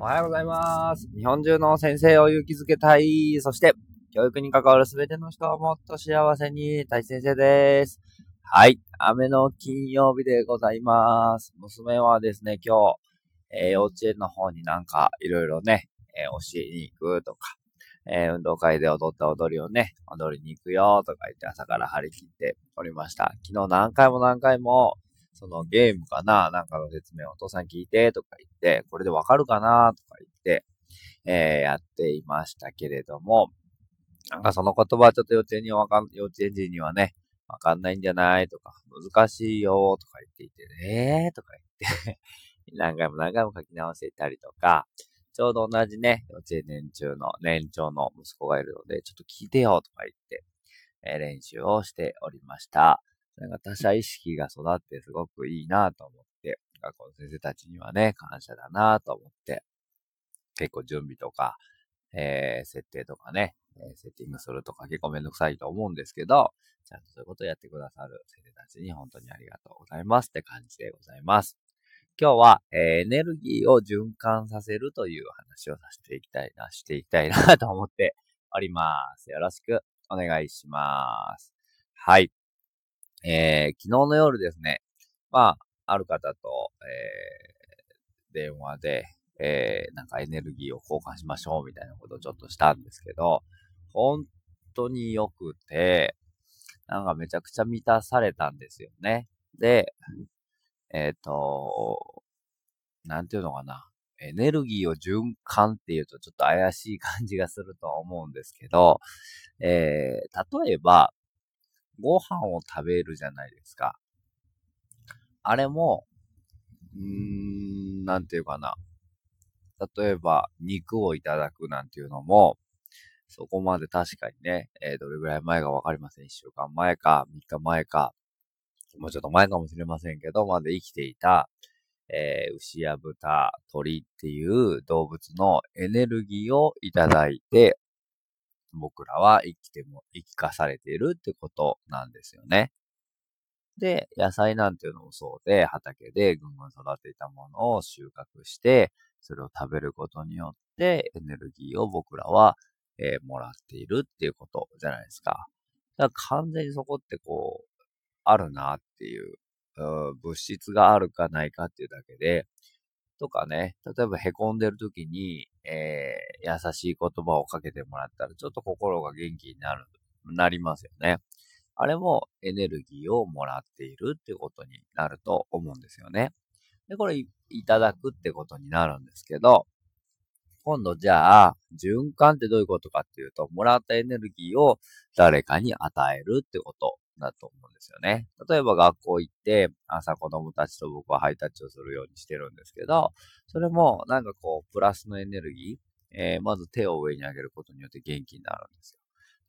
おはようございます。日本中の先生を勇気づけたい。そして、教育に関わるすべての人をもっと幸せに、大先生です。はい。雨の金曜日でございます。娘はですね、今日、えー、幼稚園の方になんかいろいろね、えー、教えに行くとか、えー、運動会で踊った踊りをね、踊りに行くよとか言って朝から張り切っておりました。昨日何回も何回も、そのゲームかななんかの説明をお父さん聞いてとか言って、これでわかるかなとか言って、えー、やっていましたけれども、なんかその言葉はちょっと幼稚園にわかん、幼稚園児にはね、わかんないんじゃないとか、難しいよとか言っていて、えーとか言って 何回も何回も書き直していたりとか、ちょうど同じね、幼稚園年中の年長の息子がいるので、ちょっと聞いてよとか言って、えー、練習をしておりました。なんか他者意識が育ってすごくいいなと思って、学校の先生たちにはね、感謝だなと思って、結構準備とか、えー、設定とかね、えセッティングするとか結構めんどくさいと思うんですけど、ちゃんとそういうことをやってくださる先生たちに本当にありがとうございますって感じでございます。今日は、えー、エネルギーを循環させるという話をさせていきたいな、していきたいなと思っております。よろしくお願いします。はい。えー、昨日の夜ですね、まあ、ある方と、えー、電話で、えー、なんかエネルギーを交換しましょうみたいなことをちょっとしたんですけど、本当に良くて、なんかめちゃくちゃ満たされたんですよね。で、えっ、ー、と、なんていうのかな。エネルギーを循環っていうとちょっと怪しい感じがすると思うんですけど、えー、例えば、ご飯を食べるじゃないですか。あれも、うーん、なんていうかな。例えば、肉をいただくなんていうのも、そこまで確かにね、えー、どれぐらい前かわかりません。一週間前か、三日前か、もうちょっと前かもしれませんけど、まで生きていた、えー、牛や豚、鳥っていう動物のエネルギーをいただいて、僕らは生きても、生きかされているってことなんですよね。で、野菜なんていうのもそうで、畑でぐんぐん育てたものを収穫して、それを食べることによって、エネルギーを僕らは、えー、もらっているっていうことじゃないですか。だから完全にそこってこう、あるなっていう、うん物質があるかないかっていうだけで、とかね、例えば凹んでる時に、えー、優しい言葉をかけてもらったら、ちょっと心が元気になる、なりますよね。あれもエネルギーをもらっているってことになると思うんですよね。で、これいただくってことになるんですけど、今度じゃあ、循環ってどういうことかっていうと、もらったエネルギーを誰かに与えるってことだと思うんですよね。例えば学校行って、朝子供たちと僕はハイタッチをするようにしてるんですけど、それもなんかこう、プラスのエネルギー、えー、まず手を上に上げることによって元気になるんですよ。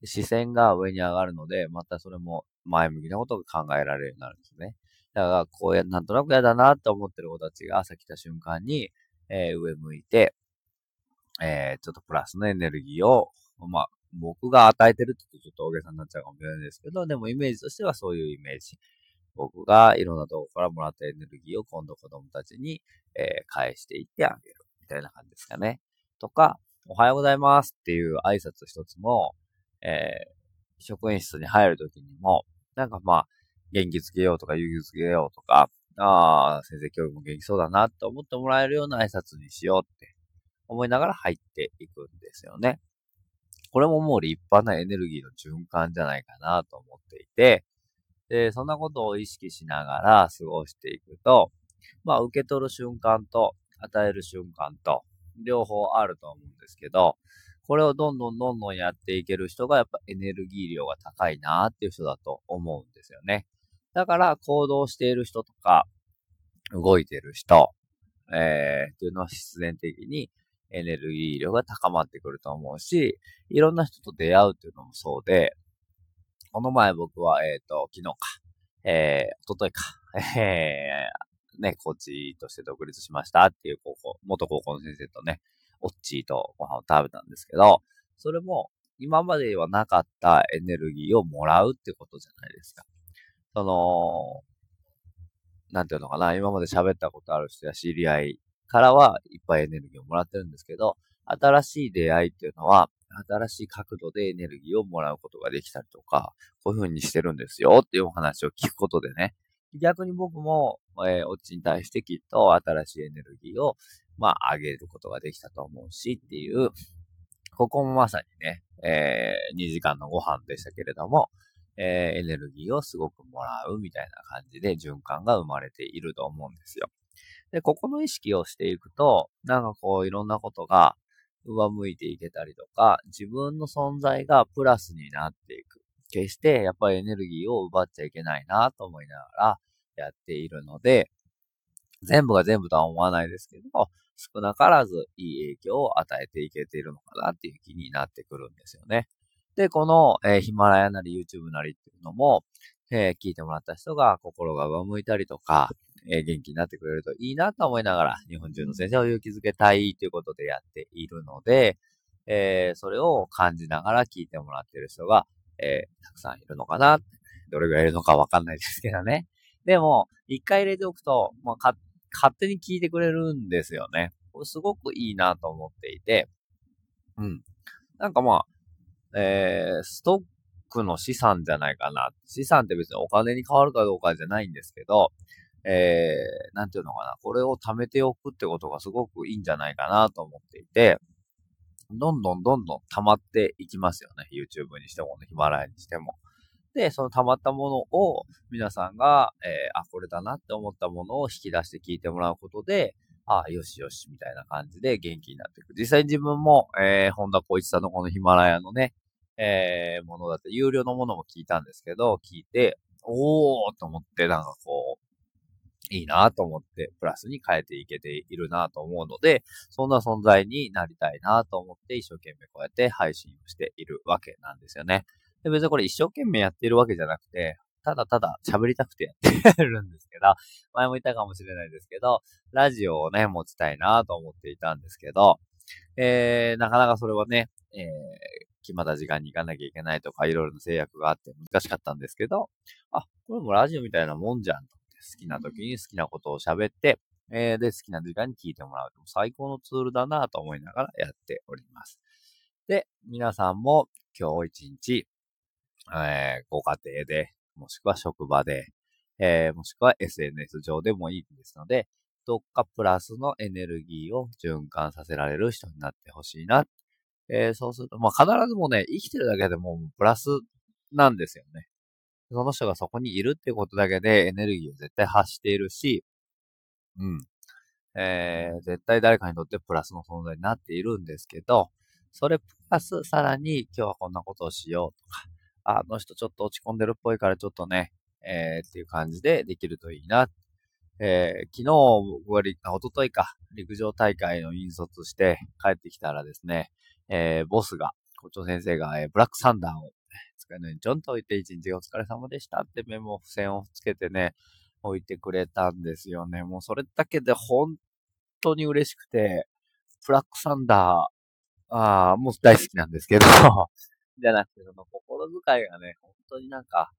で視線が上に上がるので、またそれも前向きなことが考えられるようになるんですね。だから、こうや、なんとなく嫌だなって思ってる子たちが朝来た瞬間に、えー、上向いて、えー、ちょっとプラスのエネルギーを、まあ、僕が与えてるって言うとちょっと大げさになっちゃうかもしれないですけど、でもイメージとしてはそういうイメージ。僕がいろんなとこからもらったエネルギーを今度子供たちに、えー、返していってあげる。みたいな感じですかね。とか、おはようございますっていう挨拶一つも、えー、職員室に入るときにも、なんかまあ、元気づけようとか勇気づけようとか、ああ、先生今日も元気そうだなって思ってもらえるような挨拶にしようって思いながら入っていくんですよね。これももう立派なエネルギーの循環じゃないかなと思っていて、で、そんなことを意識しながら過ごしていくと、まあ、受け取る瞬間と与える瞬間と、両方あると思うんですけど、これをどんどんどんどんやっていける人がやっぱエネルギー量が高いなっていう人だと思うんですよね。だから行動している人とか、動いている人、えー、っていうのは必然的にエネルギー量が高まってくると思うし、いろんな人と出会うっていうのもそうで、この前僕は、えっ、ー、と、昨日か、えー、おとといか、えー、ね、コーチとして独立しましたっていう高校、元高校の先生とね、オッチーとご飯を食べたんですけど、それも今まではなかったエネルギーをもらうってことじゃないですか。その、なんていうのかな、今まで喋ったことある人や知り合いからはいっぱいエネルギーをもらってるんですけど、新しい出会いっていうのは、新しい角度でエネルギーをもらうことができたりとか、こういう風にしてるんですよっていうお話を聞くことでね、逆に僕も、えー、オチに対してきっと新しいエネルギーを、まあ、上げることができたと思うしっていう、ここもまさにね、えー、2時間のご飯でしたけれども、えー、エネルギーをすごくもらうみたいな感じで循環が生まれていると思うんですよ。で、ここの意識をしていくと、なんかこういろんなことが上向いていけたりとか、自分の存在がプラスになっていく。決してやっぱりエネルギーを奪っちゃいけないなと思いながらやっているので、全部が全部とは思わないですけど、少なからずいい影響を与えていけているのかなっていう気になってくるんですよね。で、この、えー、ヒマラヤなり YouTube なりっていうのも、えー、聞いてもらった人が心が上向いたりとか、えー、元気になってくれるといいなと思いながら、日本中の先生を勇気づけたいということでやっているので、えー、それを感じながら聞いてもらっている人が、えー、たくさんいるのかな。どれぐらいいるのかわかんないですけどね。でも、一回入れておくと、まあ、勝手に聞いてくれるんですよね。これすごくいいなと思っていて、うん。なんかまあ、えー、ストックの資産じゃないかな。資産って別にお金に変わるかどうかじゃないんですけど、えー、なんていうのかな。これを貯めておくってことがすごくいいんじゃないかなと思っていて、どんどんどんどん溜まっていきますよね。YouTube にしても、ヒマラヤにしても。で、その溜まったものを皆さんが、えー、あ、これだなって思ったものを引き出して聞いてもらうことで、あよしよし、みたいな感じで元気になっていく。実際に自分も、えー、本田光一さんのこのヒマラヤのね、えー、ものだって、有料のものも聞いたんですけど、聞いて、おーと思って、なんかこう、いいなと思って、プラスに変えていけているなと思うので、そんな存在になりたいなと思って一生懸命こうやって配信をしているわけなんですよね。で別にこれ一生懸命やってるわけじゃなくて、ただただ喋りたくてやってるんですけど、前も言ったかもしれないですけど、ラジオをね、持ちたいなと思っていたんですけど、えー、なかなかそれはね、えー、決まった時間に行かなきゃいけないとか、いろいろな制約があって難しかったんですけど、あ、これもラジオみたいなもんじゃんと。好きな時に好きなことを喋って、えー、で、好きな時間に聞いてもらう。最高のツールだなと思いながらやっております。で、皆さんも今日一日、えー、ご家庭で、もしくは職場で、えー、もしくは SNS 上でもいいですので、どっかプラスのエネルギーを循環させられる人になってほしいな。えー、そうすると、まあ、必ずもね、生きてるだけでもプラスなんですよね。その人がそこにいるってことだけでエネルギーを絶対発しているし、うん。えー、絶対誰かにとってプラスの存在になっているんですけど、それプラスさらに今日はこんなことをしようとか、あの人ちょっと落ち込んでるっぽいからちょっとね、えー、っていう感じでできるといいな。えー、昨日、僕は、おとといか、陸上大会の引率して帰ってきたらですね、えー、ボスが、校長先生が、えー、ブラックサンダーを机のにちょんと置いて一日お疲れ様でしたってメモ、付箋をつけてね、置いてくれたんですよね。もうそれだけで本当に嬉しくて、フラックサンダー、ああ、もう大好きなんですけど じゃなくて、その心遣いがね、本当になんか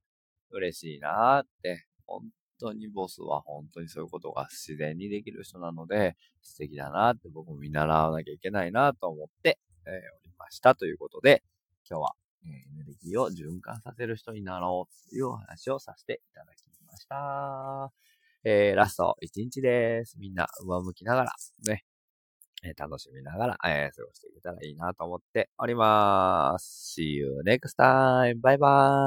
嬉しいなーって、本当にボスは本当にそういうことが自然にできる人なので、素敵だなーって僕も見習わなきゃいけないなと思って、えー、おりましたということで、今日はえエネルギーを循環させる人になろうというお話をさせていただきました。えー、ラスト1日です。みんな上向きながら、ね、え楽しみながら、えー、過ごしていけたらいいなと思っております。See you next time. バイバイ。